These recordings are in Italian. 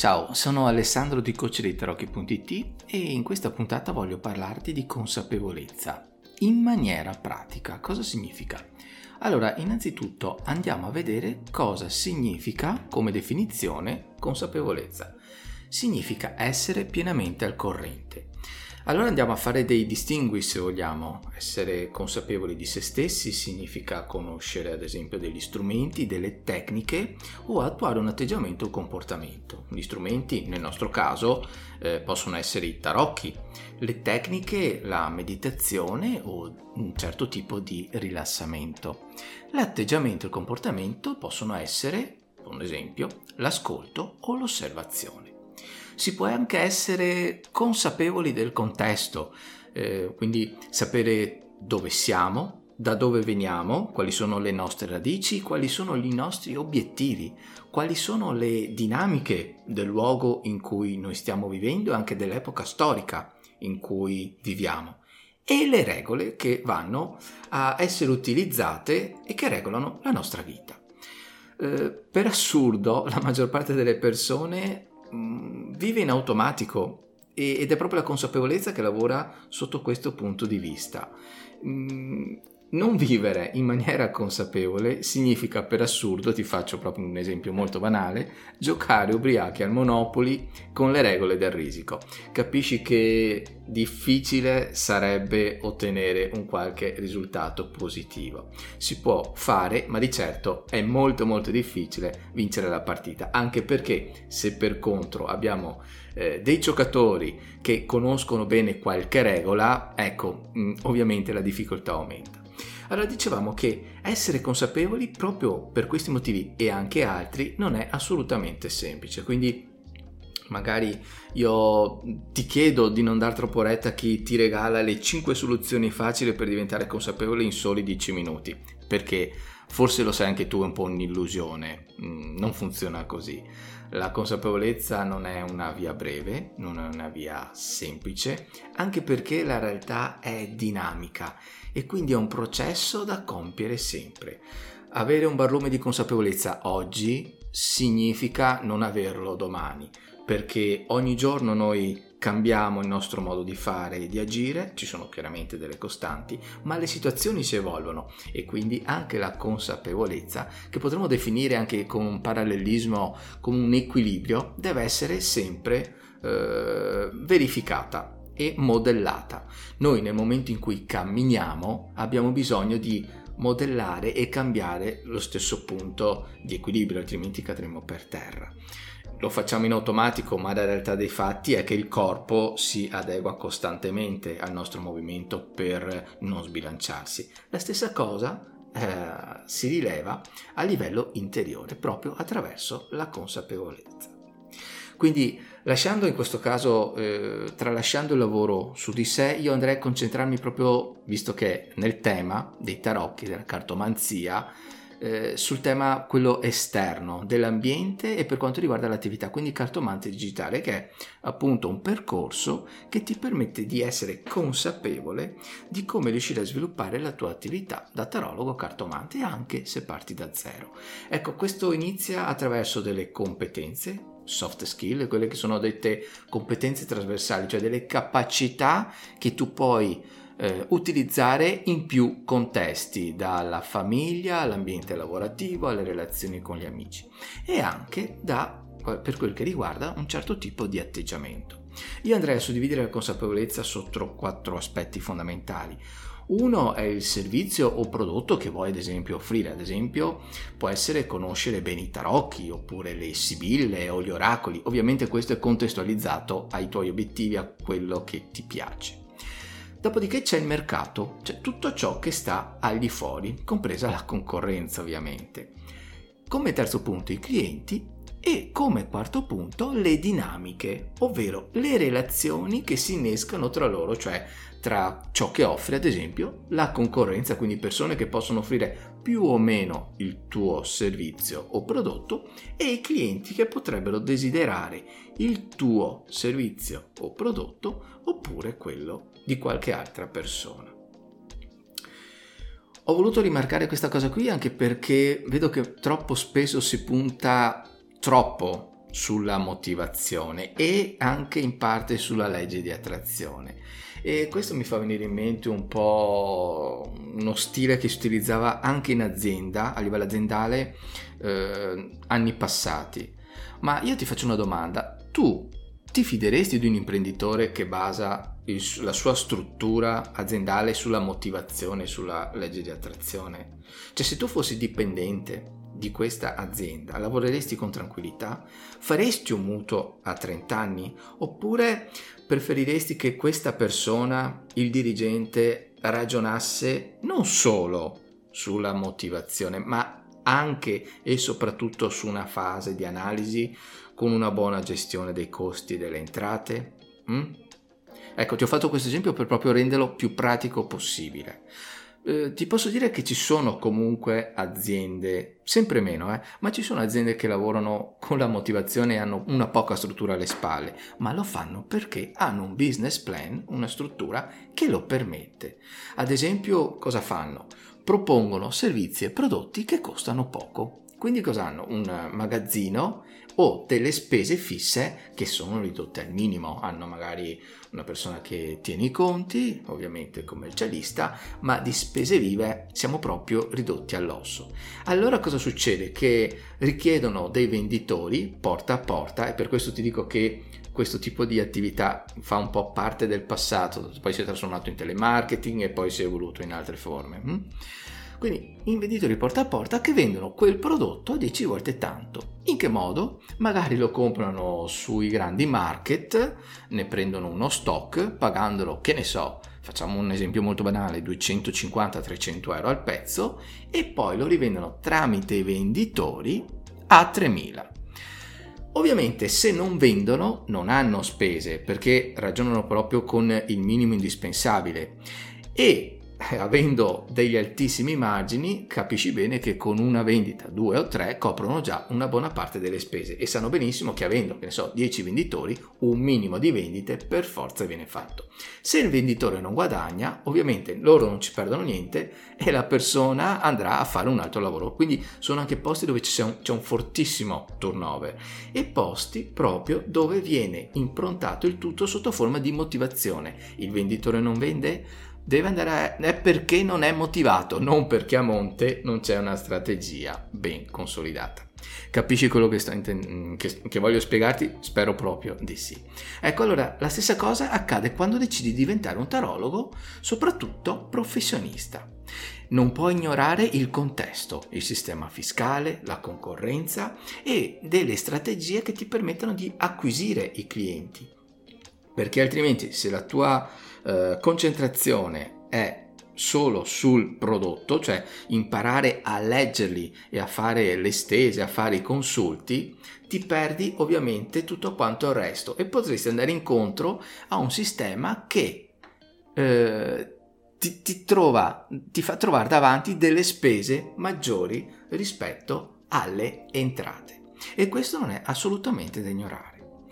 Ciao, sono Alessandro di Coach dei Tarocchi.it e in questa puntata voglio parlarti di consapevolezza in maniera pratica. Cosa significa? Allora, innanzitutto andiamo a vedere cosa significa come definizione consapevolezza. Significa essere pienamente al corrente. Allora andiamo a fare dei distingui se vogliamo. Essere consapevoli di se stessi significa conoscere ad esempio degli strumenti, delle tecniche o attuare un atteggiamento o comportamento. Gli strumenti nel nostro caso eh, possono essere i tarocchi, le tecniche, la meditazione o un certo tipo di rilassamento. L'atteggiamento e il comportamento possono essere, un esempio, l'ascolto o l'osservazione si può anche essere consapevoli del contesto, eh, quindi sapere dove siamo, da dove veniamo, quali sono le nostre radici, quali sono i nostri obiettivi, quali sono le dinamiche del luogo in cui noi stiamo vivendo e anche dell'epoca storica in cui viviamo e le regole che vanno a essere utilizzate e che regolano la nostra vita. Eh, per assurdo, la maggior parte delle persone Mm, vive in automatico ed è proprio la consapevolezza che lavora sotto questo punto di vista. Mm, non vivere in maniera consapevole significa per assurdo, ti faccio proprio un esempio molto banale, giocare ubriachi al Monopoli con le regole del risico. Capisci che difficile sarebbe ottenere un qualche risultato positivo. Si può fare, ma di certo è molto molto difficile vincere la partita, anche perché se per contro abbiamo eh, dei giocatori che conoscono bene qualche regola, ecco, mh, mm, ovviamente la difficoltà aumenta. Allora dicevamo che essere consapevoli proprio per questi motivi e anche altri non è assolutamente semplice, quindi magari io ti chiedo di non dar troppo retta a chi ti regala le 5 soluzioni facili per diventare consapevole in soli 10 minuti, perché forse lo sai anche tu è un po' un'illusione, mm, non funziona così. La consapevolezza non è una via breve, non è una via semplice, anche perché la realtà è dinamica e quindi è un processo da compiere sempre. Avere un barlume di consapevolezza oggi significa non averlo domani, perché ogni giorno noi cambiamo il nostro modo di fare e di agire, ci sono chiaramente delle costanti, ma le situazioni si evolvono e quindi anche la consapevolezza, che potremmo definire anche con un parallelismo, come un equilibrio, deve essere sempre eh, verificata e modellata. Noi nel momento in cui camminiamo abbiamo bisogno di modellare e cambiare lo stesso punto di equilibrio, altrimenti cadremo per terra. Lo facciamo in automatico, ma la realtà dei fatti è che il corpo si adegua costantemente al nostro movimento per non sbilanciarsi. La stessa cosa eh, si rileva a livello interiore, proprio attraverso la consapevolezza. Quindi lasciando in questo caso, eh, tralasciando il lavoro su di sé, io andrei a concentrarmi proprio, visto che nel tema dei tarocchi, della cartomanzia, eh, sul tema quello esterno dell'ambiente e per quanto riguarda l'attività, quindi cartomante digitale, che è appunto un percorso che ti permette di essere consapevole di come riuscire a sviluppare la tua attività da tarologo cartomante, anche se parti da zero. Ecco, questo inizia attraverso delle competenze soft skill, quelle che sono dette competenze trasversali, cioè delle capacità che tu puoi eh, utilizzare in più contesti, dalla famiglia all'ambiente lavorativo, alle relazioni con gli amici e anche da, per quel che riguarda un certo tipo di atteggiamento. Io andrei a suddividere la consapevolezza sotto quattro aspetti fondamentali. Uno è il servizio o prodotto che vuoi ad esempio offrire, ad esempio può essere conoscere bene i tarocchi oppure le sibille o gli oracoli, ovviamente questo è contestualizzato ai tuoi obiettivi, a quello che ti piace. Dopodiché c'è il mercato, cioè tutto ciò che sta al di fuori, compresa la concorrenza ovviamente. Come terzo punto i clienti E come quarto punto le dinamiche, ovvero le relazioni che si innescano tra loro, cioè tra ciò che offre, ad esempio, la concorrenza, quindi persone che possono offrire più o meno il tuo servizio o prodotto e i clienti che potrebbero desiderare il tuo servizio o prodotto oppure quello di qualche altra persona. Ho voluto rimarcare questa cosa qui anche perché vedo che troppo spesso si punta troppo sulla motivazione e anche in parte sulla legge di attrazione. E questo mi fa venire in mente un po' uno stile che si utilizzava anche in azienda, a livello aziendale, eh, anni passati. Ma io ti faccio una domanda, tu ti fideresti di un imprenditore che basa il, la sua struttura aziendale sulla motivazione, sulla legge di attrazione? Cioè se tu fossi dipendente di questa azienda, lavoreresti con tranquillità? Faresti un mutuo a 30 anni? Oppure preferiresti che questa persona, il dirigente, ragionasse non solo sulla motivazione, ma anche e soprattutto su una fase di analisi con una buona gestione dei costi e delle entrate? Mm? Ecco, ti ho fatto questo esempio per proprio renderlo più pratico possibile. Eh, ti posso dire che ci sono comunque aziende, sempre meno, eh, ma ci sono aziende che lavorano con la motivazione e hanno una poca struttura alle spalle, ma lo fanno perché hanno un business plan, una struttura che lo permette. Ad esempio, cosa fanno? Propongono servizi e prodotti che costano poco. Quindi cosa hanno? Un magazzino o delle spese fisse che sono ridotte al minimo. Hanno magari una persona che tiene i conti, ovviamente commercialista, ma di spese vive siamo proprio ridotti all'osso. Allora cosa succede? Che richiedono dei venditori porta a porta e per questo ti dico che questo tipo di attività fa un po' parte del passato, poi si è trasformato in telemarketing e poi si è evoluto in altre forme. Quindi venditori porta a porta che vendono quel prodotto a 10 volte tanto. In che modo? Magari lo comprano sui grandi market, ne prendono uno stock pagandolo, che ne so, facciamo un esempio molto banale, 250-300 euro al pezzo e poi lo rivendono tramite i venditori a 3000. Ovviamente se non vendono non hanno spese perché ragionano proprio con il minimo indispensabile e avendo degli altissimi margini, capisci bene che con una vendita, due o tre, coprono già una buona parte delle spese e sanno benissimo che avendo, che ne so, 10 venditori, un minimo di vendite per forza viene fatto. Se il venditore non guadagna, ovviamente loro non ci perdono niente e la persona andrà a fare un altro lavoro. Quindi sono anche posti dove c'è un, c'è un fortissimo turnover e posti proprio dove viene improntato il tutto sotto forma di motivazione. Il venditore non vende? Deve andare a... è perché non è motivato, non perché a monte non c'è una strategia ben consolidata. Capisci quello che, inten- che, che voglio spiegarti? Spero proprio di sì. Ecco, allora la stessa cosa accade quando decidi di diventare un tarologo, soprattutto professionista. Non puoi ignorare il contesto, il sistema fiscale, la concorrenza e delle strategie che ti permettono di acquisire i clienti. Perché altrimenti se la tua eh, concentrazione è solo sul prodotto, cioè imparare a leggerli e a fare le stese, a fare i consulti, ti perdi ovviamente tutto quanto il resto e potresti andare incontro a un sistema che eh, ti, ti, trova, ti fa trovare davanti delle spese maggiori rispetto alle entrate. E questo non è assolutamente da ignorare.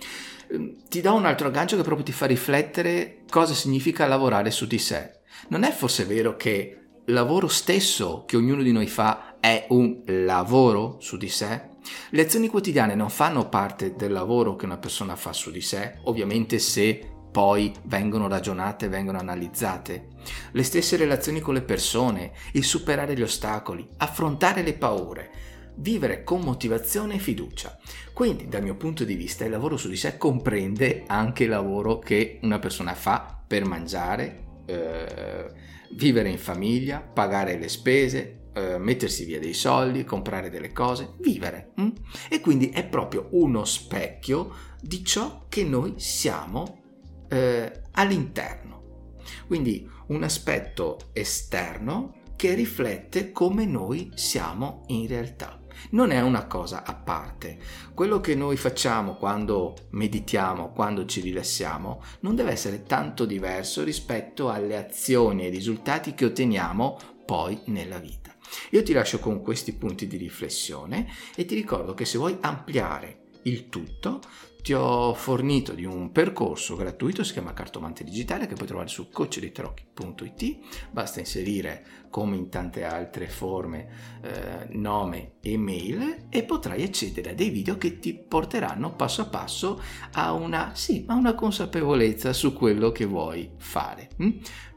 Ehm, ti do un altro aggancio che proprio ti fa riflettere cosa significa lavorare su di sé. Non è forse vero che il lavoro stesso che ognuno di noi fa è un lavoro su di sé? Le azioni quotidiane non fanno parte del lavoro che una persona fa su di sé, ovviamente se poi vengono ragionate, vengono analizzate. Le stesse relazioni con le persone, il superare gli ostacoli, affrontare le paure, vivere con motivazione e fiducia. Quindi, dal mio punto di vista, il lavoro su di sé comprende anche il lavoro che una persona fa per mangiare, eh, vivere in famiglia, pagare le spese, eh, mettersi via dei soldi, comprare delle cose, vivere. Hm? E quindi è proprio uno specchio di ciò che noi siamo eh, all'interno. Quindi un aspetto esterno che riflette come noi siamo in realtà. Non è una cosa a parte. Quello che noi facciamo quando meditiamo, quando ci rilassiamo, non deve essere tanto diverso rispetto alle azioni e ai risultati che otteniamo poi nella vita. Io ti lascio con questi punti di riflessione e ti ricordo che se vuoi ampliare il tutto, ti ho fornito di un percorso gratuito, si chiama Cartomante Digitale, che puoi trovare su coachdeitarocchi.it, basta inserire come in tante altre forme eh, nome e mail e potrai accedere a dei video che ti porteranno passo a passo a una, sì, a una consapevolezza su quello che vuoi fare. Hm?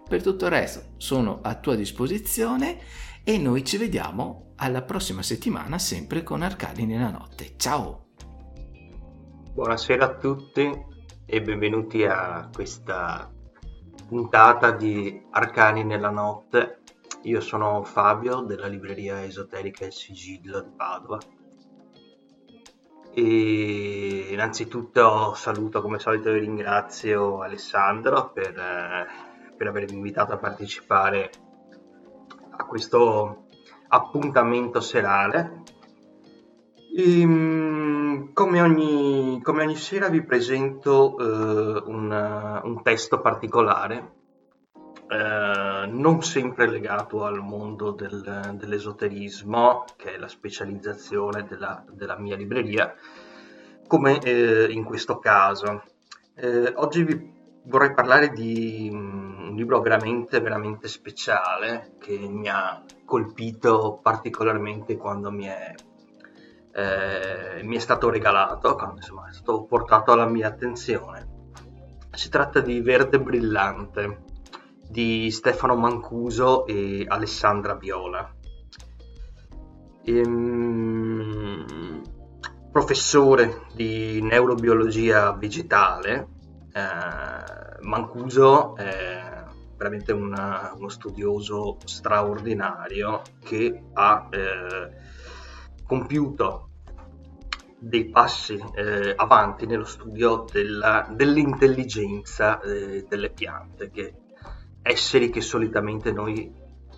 Per tutto il resto sono a tua disposizione e noi ci vediamo alla prossima settimana sempre con Arcadi nella notte. Ciao! Buonasera a tutti e benvenuti a questa puntata di Arcani nella notte. Io sono Fabio della libreria esoterica Il Sigillo di Padova. E innanzitutto saluto come solito e ringrazio Alessandro per, eh, per avermi invitato a partecipare a questo appuntamento serale. E, ehm, come, ogni, come, ogni, sera vi presento uh, un, un, testo particolare, uh, non sempre legato al mondo del, dell'esoterismo, che è la specializzazione della, della mia libreria, come uh, in questo caso. oggi vi vorrei parlare di un libro veramente, veramente speciale che mi ha colpito particolarmente quando mi è eh, mi è stato regalato, insomma, è stato portato alla mia attenzione. Si tratta di Verde Brillante di Stefano Mancuso e Alessandra Viola. Ehm, professore di neurobiologia vegetale, eh, Mancuso è veramente una, uno studioso straordinario che ha eh, compiuto dei passi eh, avanti nello studio della, dell'intelligenza eh, delle piante, che esseri che solitamente noi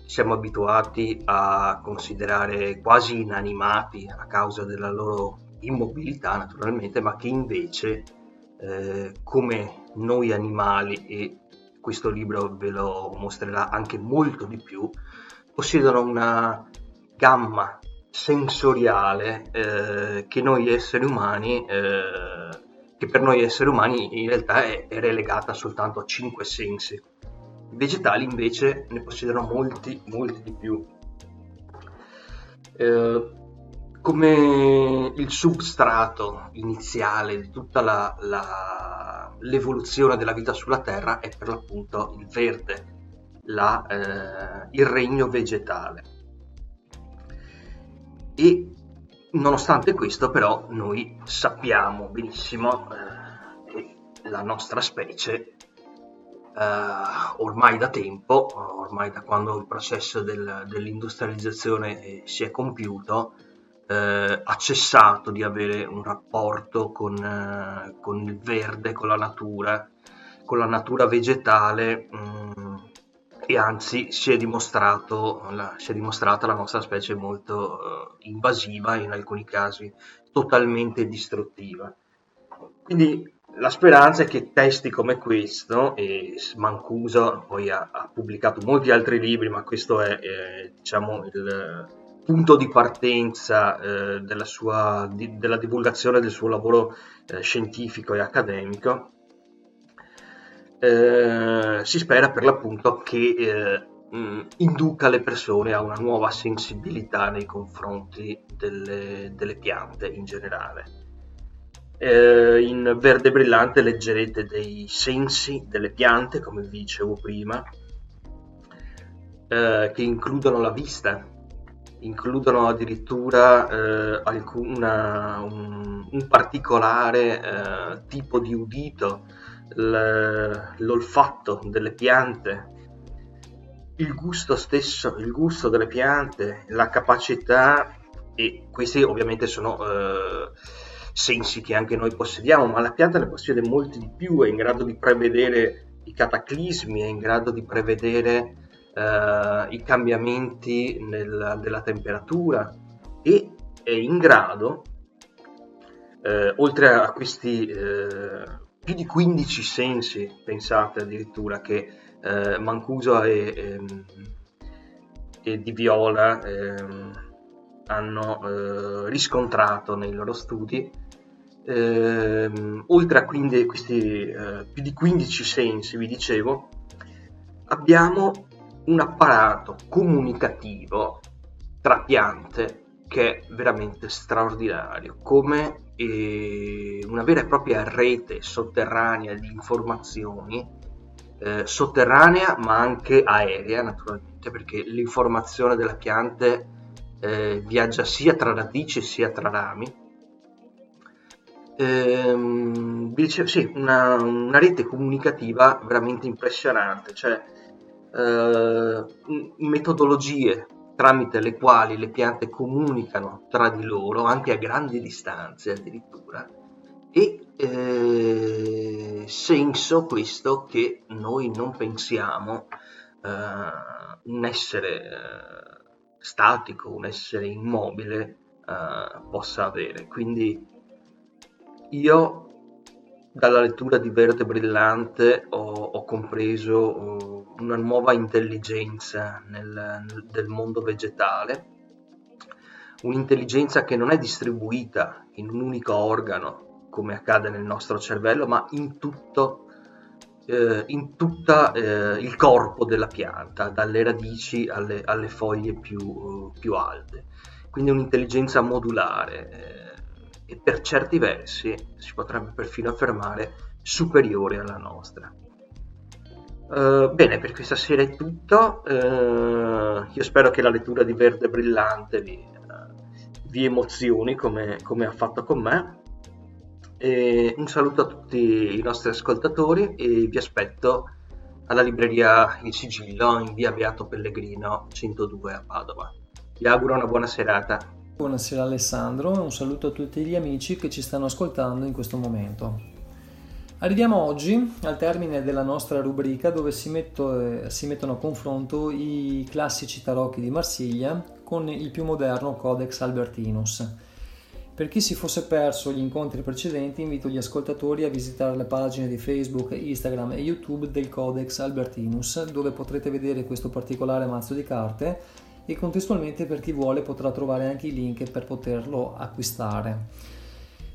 siamo abituati a considerare quasi inanimati a causa della loro immobilità naturalmente, ma che invece eh, come noi animali, e questo libro ve lo mostrerà anche molto di più, possiedono una gamma sensoriale eh, che noi esseri umani eh, che per noi esseri umani in realtà è, è, relegata soltanto a cinque sensi. I vegetali invece ne possiedono molti molti di più. Eh, come il substrato iniziale di tutta la, la, l'evoluzione della vita sulla terra è per l'appunto il verde la, eh, il regno vegetale e nonostante questo però noi sappiamo benissimo eh, che la nostra specie eh, ormai da tempo, ormai da quando il processo del, dell'industrializzazione eh, si è compiuto, eh, ha cessato di avere un rapporto con, eh, con, il verde, con la natura, con la natura vegetale. Mh, mm, e anzi si è, la, si è dimostrata la nostra specie molto uh, invasiva e in alcuni casi totalmente distruttiva. Quindi la speranza è che testi come questo, e Mancuso poi ha, ha pubblicato molti altri libri, ma questo è eh, diciamo il punto di partenza eh, della, sua, di, della divulgazione del suo lavoro eh, scientifico e accademico, si spera per l'appunto che eh, mh, induca le persone a una nuova sensibilità nei confronti delle, delle piante in generale. Eh, in verde brillante leggerete dei sensi delle piante, come vi dicevo prima, eh, che includono la vista, includono addirittura eh, alcuna, un, un, particolare eh, tipo di udito l'olfatto delle piante, il gusto stesso, il gusto delle piante, la capacità, e questi ovviamente sono eh, sensi che anche noi possediamo, ma la pianta ne possiede molti di più, è in grado di prevedere i cataclismi, è in grado di prevedere eh, i cambiamenti nel, della temperatura e è in grado, eh, oltre a questi eh, più di 15 sensi, pensate addirittura, che eh, Mancuso e, e, ehm, e Di Viola ehm, hanno eh, riscontrato nei loro studi, ehm, oltre a quindi, questi eh, più di 15 sensi, vi dicevo, abbiamo un apparato comunicativo tra piante che è veramente straordinario, come eh, una vera e propria rete sotterranea di informazioni, eh, sotterranea ma anche aerea naturalmente, perché l'informazione delle piante eh, viaggia sia tra radici sia tra rami. Ehm, dicevo, sì, una, una, rete comunicativa veramente impressionante, cioè eh, metodologie tramite le quali le piante comunicano tra di loro, anche a grandi distanze addirittura, e eh, senso questo che noi non pensiamo eh, un essere eh, statico, un essere immobile eh, possa avere. Quindi io dalla lettura di Verde Brillante ho, ho compreso oh, una nuova intelligenza nel, nel, del mondo vegetale, un'intelligenza che non è distribuita in un unico organo come accade nel nostro cervello, ma in tutto eh, in tutto eh, il corpo della pianta, dalle radici alle, alle foglie più, più, alte. Quindi un'intelligenza modulare. Eh, e per certi versi si potrebbe perfino affermare superiore alla nostra. Uh, bene, per questa sera è tutto. Uh, io spero che la lettura di Verde Brillante vi, uh, vi emozioni come, come, ha fatto con me. E un saluto a tutti i nostri ascoltatori e vi aspetto alla libreria Il Sigillo in via Beato Pellegrino 102 a Padova. Vi auguro una buona serata. Buonasera Alessandro un saluto a tutti gli amici che ci stanno ascoltando in questo momento. Arriviamo oggi al termine della nostra rubrica dove si, metto, eh, si, mettono a confronto i classici tarocchi di Marsiglia con il più moderno Codex Albertinus. Per chi si fosse perso gli incontri precedenti invito gli ascoltatori a visitare le pagine di Facebook, Instagram e YouTube del Codex Albertinus dove potrete vedere questo particolare mazzo di carte e contestualmente per chi vuole potrà trovare anche i link per poterlo acquistare.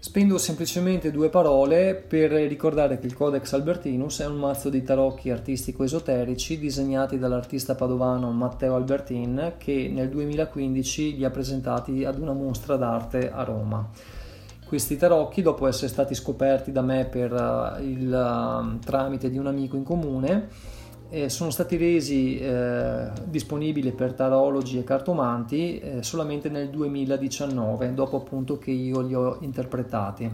Spendo semplicemente due parole per ricordare che il Codex Albertinus è un mazzo di tarocchi artistico-esoterici disegnati dall'artista padovano Matteo Albertin che nel 2015 li ha presentati ad una mostra d'arte a Roma. Questi tarocchi, dopo essere stati scoperti da me uh, il uh, tramite di un amico in comune, eh, sono stati resi eh, disponibili per tarologi e cartomanti eh, solamente nel 2019, dopo appunto che io li ho interpretati.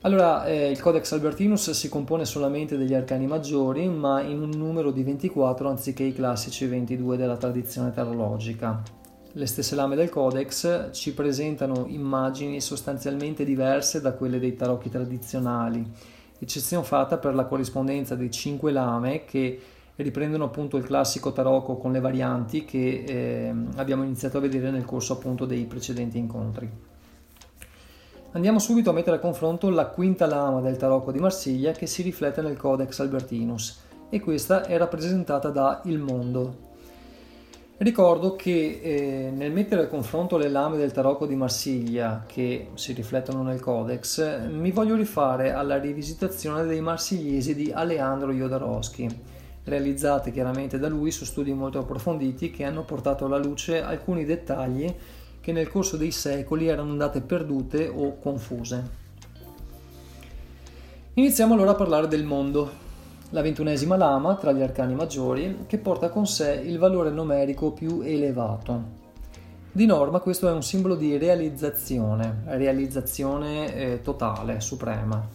Allora, eh, il Codex Albertinus si compone solamente degli arcani maggiori, ma in un numero di 24 anziché i classici 22 della tradizione tarologica. Le stesse lame del Codex ci presentano immagini sostanzialmente diverse da quelle dei tarocchi tradizionali eccezione fatta per la corrispondenza dei cinque lame che riprendono appunto il classico tarocco con le varianti che eh, abbiamo iniziato a vedere nel corso appunto dei precedenti incontri. Andiamo subito a mettere a confronto la quinta lama del tarocco di Marsiglia che si riflette nel Codex Albertinus e questa è rappresentata da Il Mondo, Ricordo che eh, nel mettere a confronto le lame del tarocco di Marsiglia, che si riflettono nel codex, mi voglio rifare alla rivisitazione dei marsigliesi di Aleandro Jodorowsky, realizzate chiaramente da lui su studi molto approfonditi che hanno portato alla luce alcuni dettagli che nel corso dei secoli erano andate perdute o confuse. Iniziamo allora a parlare del mondo, la ventunesima lama tra gli arcani maggiori che porta con sé il valore numerico più elevato. Di norma questo è un simbolo di realizzazione, realizzazione eh, totale, suprema.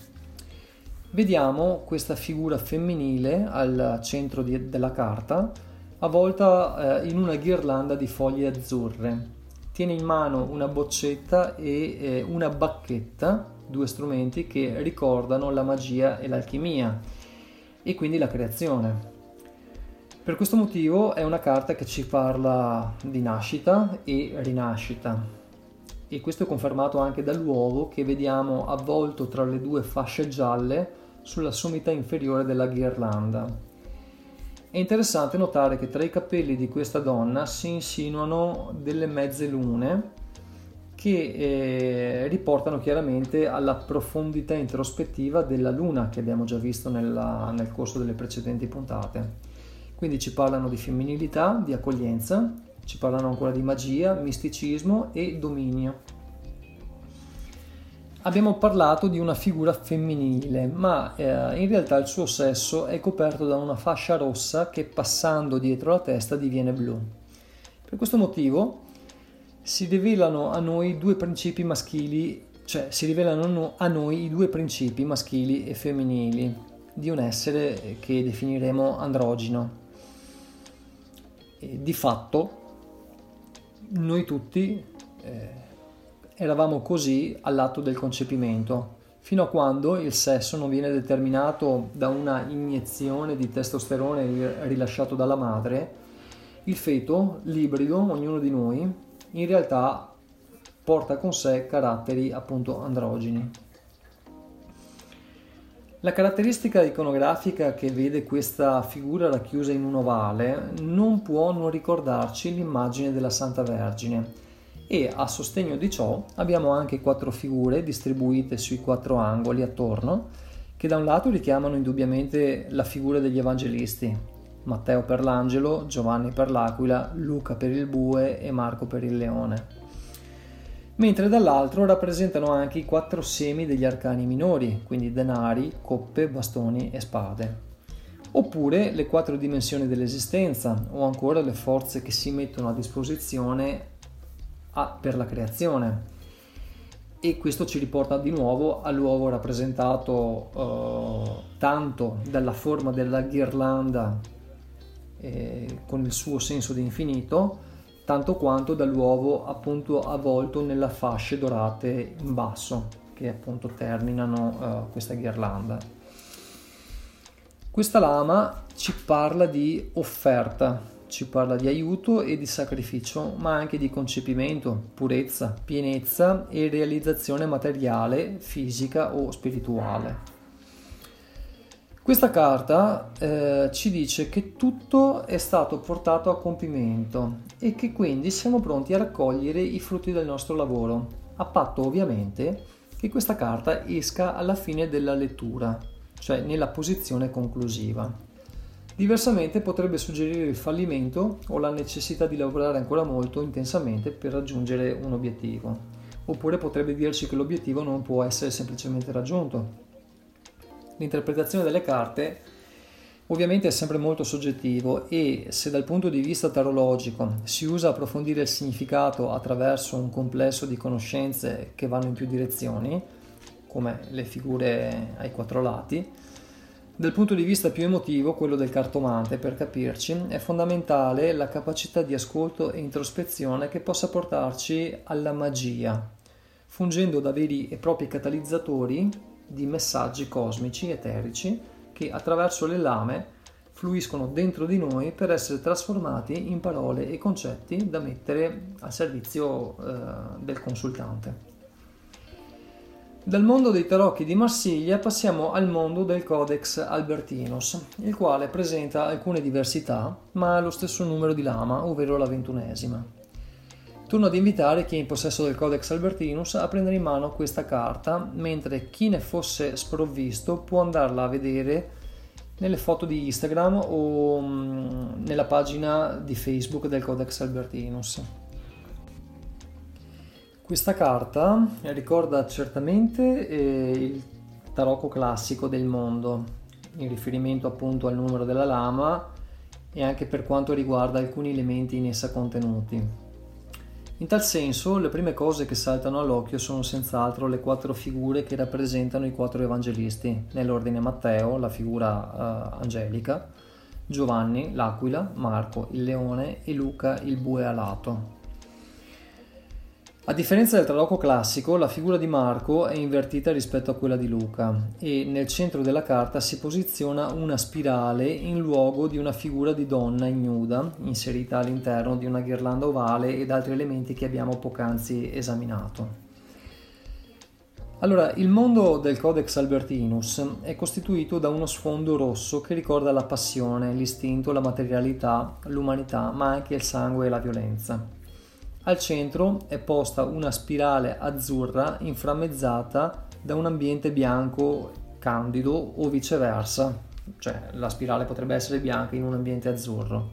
Vediamo questa figura femminile al centro di, della carta, avvolta eh, in una ghirlanda di foglie azzurre. Tiene in mano una boccetta e eh, una bacchetta, due strumenti che ricordano la magia e l'alchimia e quindi la creazione. Per questo motivo è una carta che ci parla di nascita e rinascita. e questo è confermato anche dall'uovo che vediamo avvolto tra le due fasce gialle sulla sommità inferiore della ghirlanda. È interessante notare che tra i capelli di questa donna si insinuano delle mezze lune che eh, riportano chiaramente alla profondità introspettiva della luna che abbiamo già visto nella, nel corso delle precedenti puntate. Quindi ci parlano di femminilità, di accoglienza, ci parlano ancora di magia, misticismo e dominio. Abbiamo parlato di una figura femminile, ma eh, in realtà il suo sesso è coperto da una fascia rossa che passando dietro la testa diviene blu. Per questo motivo si rivelano a noi due principi maschili, cioè si rivelano a noi i due principi maschili e femminili di un essere che definiremo androgino. E di fatto noi tutti eh, eravamo così all'atto del concepimento, fino a quando il sesso non viene determinato da una iniezione di testosterone rilasciato dalla madre, il feto, l'ibrido, ognuno di noi, in realtà porta con sé caratteri appunto androgeni. La caratteristica iconografica che vede questa figura racchiusa in un ovale non può non ricordarci l'immagine della Santa Vergine e a sostegno di ciò abbiamo anche quattro figure distribuite sui quattro angoli attorno che da un lato richiamano indubbiamente la figura degli evangelisti, Matteo per l'angelo, Giovanni per l'aquila, Luca per il bue e Marco per il leone mentre dall'altro rappresentano anche i quattro semi degli arcani minori, quindi denari, coppe, bastoni e spade. Oppure le quattro dimensioni dell'esistenza, o ancora le forze che si mettono a disposizione a, per la creazione. E questo ci riporta di nuovo all'uovo rappresentato eh, tanto dalla forma della ghirlanda eh, con il suo senso di infinito, tanto quanto dall'uovo appunto avvolto nella fasce dorate in basso che appunto terminano uh, questa ghirlanda. Questa lama ci parla di offerta, ci parla di aiuto e di sacrificio, ma anche di concepimento, purezza, pienezza e realizzazione materiale, fisica o spirituale. Questa carta eh, ci dice che tutto è stato portato a compimento e che quindi siamo pronti a raccogliere i frutti del nostro lavoro, a patto ovviamente che questa carta esca alla fine della lettura, cioè nella posizione conclusiva. Diversamente potrebbe suggerire il fallimento o la necessità di lavorare ancora molto intensamente per raggiungere un obiettivo, oppure potrebbe dirci che l'obiettivo non può essere semplicemente raggiunto l'interpretazione delle carte ovviamente è sempre molto soggettivo e se dal punto di vista tarologico si usa approfondire il significato attraverso un complesso di conoscenze che vanno in più direzioni, come le figure ai quattro lati, dal punto di vista più emotivo, quello del cartomante, per capirci, è fondamentale la capacità di ascolto e introspezione che possa portarci alla magia, fungendo da veri e propri catalizzatori di messaggi cosmici, eterici, che attraverso le lame fluiscono dentro di noi per essere trasformati in parole e concetti da mettere al servizio eh, del consultante. Dal mondo dei tarocchi di Marsiglia passiamo al mondo del Codex Albertinus, il quale presenta alcune diversità, ma ha lo stesso numero di lama, ovvero la ventunesima. Torno ad invitare chi è in possesso del Codex Albertinus a prendere in mano questa carta, mentre chi ne fosse sprovvisto può andarla a vedere nelle foto di Instagram o mm, nella pagina di Facebook del Codex Albertinus. Questa carta ricorda certamente eh, il tarocco classico del mondo, in riferimento appunto al numero della lama e anche per quanto riguarda alcuni elementi in essa contenuti. In tal senso, le prime cose che saltano all'occhio sono senz'altro le quattro figure che rappresentano i quattro evangelisti, nell'ordine Matteo, la figura uh, angelica, Giovanni, l'aquila, Marco, il leone e Luca, il bue alato. A differenza del tarocco classico, la figura di Marco è invertita rispetto a quella di Luca e nel centro della carta si posiziona una spirale in luogo di una figura di donna ignuda inserita all'interno di una ghirlanda ovale ed altri elementi che abbiamo poc'anzi esaminato. Allora, il mondo del Codex Albertinus è costituito da uno sfondo rosso che ricorda la passione, l'istinto, la materialità, l'umanità, ma anche il sangue e la violenza. Al centro è posta una spirale azzurra inframmezzata da un ambiente bianco candido o viceversa, cioè la spirale potrebbe essere bianca in un ambiente azzurro.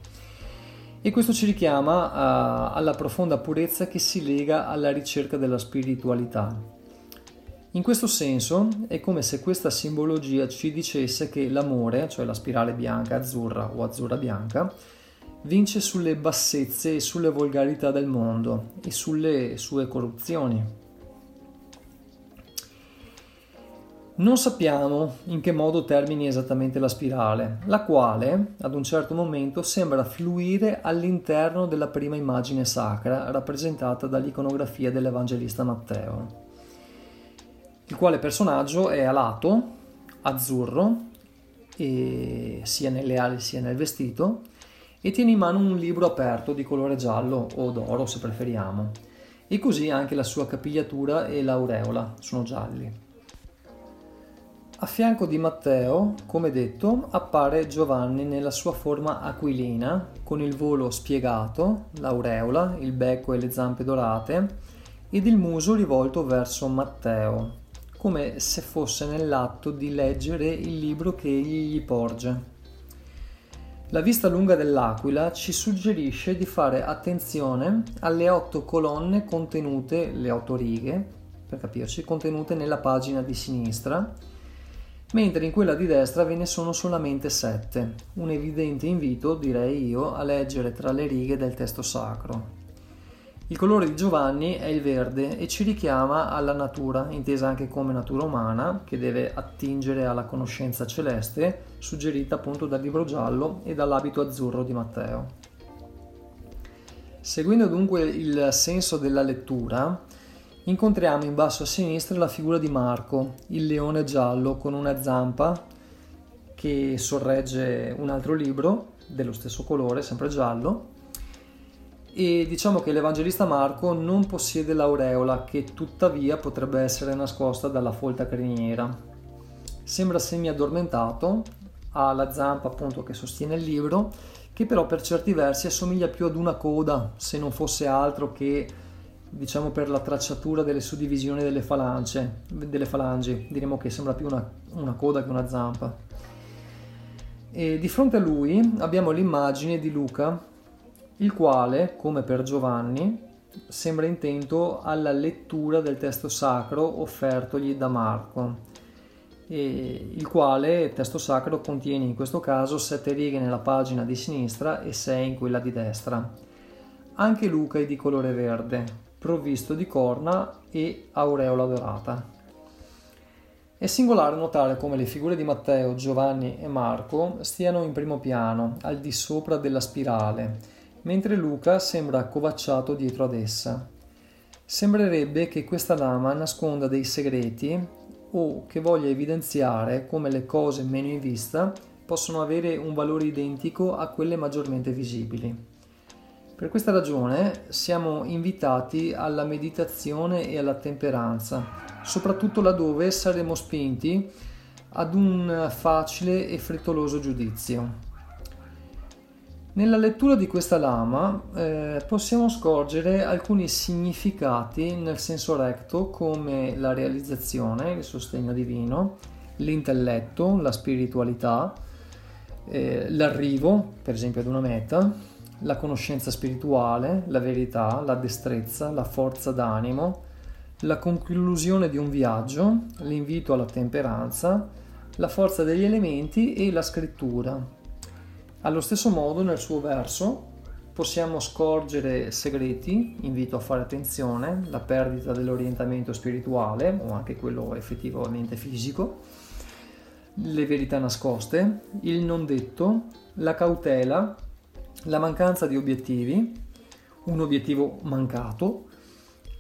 E questo ci richiama uh, alla profonda purezza che si lega alla ricerca della spiritualità. In questo senso è come se questa simbologia ci dicesse che l'amore, cioè la spirale bianca azzurra o azzurra bianca, vince sulle bassezze e sulle volgarità del mondo e sulle sue corruzioni. Non sappiamo in che modo termini esattamente la spirale, la quale ad un certo momento sembra fluire all'interno della prima immagine sacra rappresentata dall'iconografia dell'Evangelista Matteo, il quale personaggio è alato, azzurro, sia nelle ali sia nel vestito, e tiene in mano un libro aperto di colore giallo o d'oro se preferiamo. E così anche la sua capigliatura e l'aureola sono gialli. A fianco di Matteo, come detto, appare Giovanni nella sua forma aquilina, con il volo spiegato, l'aureola, il becco e le zampe dorate, ed il muso rivolto verso Matteo, come se fosse nell'atto di leggere il libro che egli gli porge. La vista lunga dell'aquila ci suggerisce di fare attenzione alle otto colonne contenute, le otto righe, per capirci, contenute nella pagina di sinistra, mentre in quella di destra ve ne sono solamente sette, un evidente invito, direi io, a leggere tra le righe del testo sacro. Il colore di Giovanni è il verde e ci richiama alla natura, intesa anche come natura umana, che deve attingere alla conoscenza celeste, suggerita appunto dal libro giallo e dall'abito azzurro di Matteo. Seguendo dunque il senso della lettura, incontriamo in basso a sinistra la figura di Marco, il leone giallo con una zampa che sorregge un altro libro dello stesso colore, sempre giallo, e diciamo che l'Evangelista Marco non possiede l'aureola che tuttavia potrebbe essere nascosta dalla folta criniera. Sembra semi addormentato, ha la zampa appunto che sostiene il libro, che però per certi versi assomiglia più ad una coda, se non fosse altro che diciamo per la tracciatura delle suddivisioni delle falange, delle falangi, diremo che sembra più una, una coda che una zampa. E di fronte a lui abbiamo l'immagine di Luca il quale, come per Giovanni, sembra intento alla lettura del testo sacro offertogli da Marco, il quale testo sacro contiene in questo caso sette righe nella pagina di sinistra e sei in quella di destra. Anche Luca è di colore verde, provvisto di corna e aureola dorata. È singolare notare come le figure di Matteo, Giovanni e Marco stiano in primo piano, al di sopra della spirale, mentre Luca sembra accovacciato dietro ad essa. Sembrerebbe che questa lama nasconda dei segreti o che voglia evidenziare come le cose meno in vista possono avere un valore identico a quelle maggiormente visibili. Per questa ragione siamo invitati alla meditazione e alla temperanza, soprattutto laddove saremo spinti ad un facile e frettoloso giudizio. Nella lettura di questa lama eh, possiamo scorgere alcuni significati nel senso recto come la realizzazione, il sostegno divino, l'intelletto, la spiritualità, eh, l'arrivo per esempio ad una meta, la conoscenza spirituale, la verità, la destrezza, la forza d'animo, la conclusione di un viaggio, l'invito alla temperanza, la forza degli elementi e la scrittura. Allo stesso modo nel suo verso possiamo scorgere segreti, invito a fare attenzione, la perdita dell'orientamento spirituale o anche quello effettivamente fisico, le verità nascoste, il non detto, la cautela, la mancanza di obiettivi, un obiettivo mancato,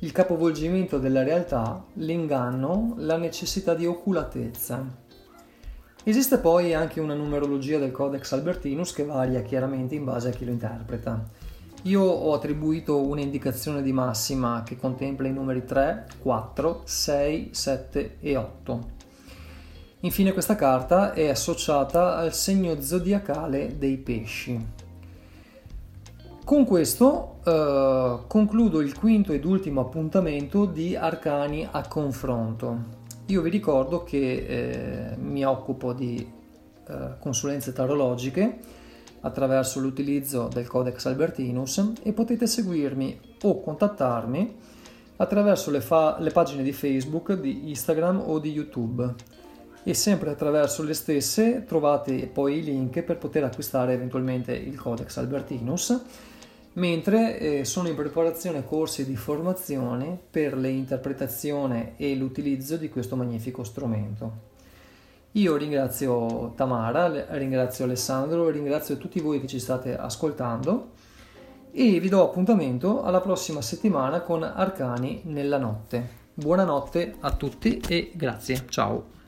il capovolgimento della realtà, l'inganno, la necessità di oculatezza. Esiste poi anche una numerologia del Codex Albertinus che varia chiaramente in base a chi lo interpreta. Io ho attribuito un'indicazione di massima che contempla i numeri 3, 4, 6, 7 e 8. Infine questa carta è associata al segno zodiacale dei pesci. Con questo eh, concludo il quinto ed ultimo appuntamento di Arcani a confronto. Io vi ricordo che eh, mi occupo di eh, consulenze tarologiche attraverso l'utilizzo del Codex Albertinus e potete seguirmi o contattarmi attraverso le, fa- le pagine di Facebook, di Instagram o di YouTube. E sempre attraverso le stesse trovate poi i link per poter acquistare eventualmente il Codex Albertinus mentre eh, sono in preparazione corsi di formazione per l'interpretazione e l'utilizzo di questo magnifico strumento. Io ringrazio Tamara, ringrazio Alessandro, ringrazio tutti voi che ci state ascoltando e vi do appuntamento alla prossima settimana con Arcani nella notte. Buonanotte a tutti e grazie, ciao!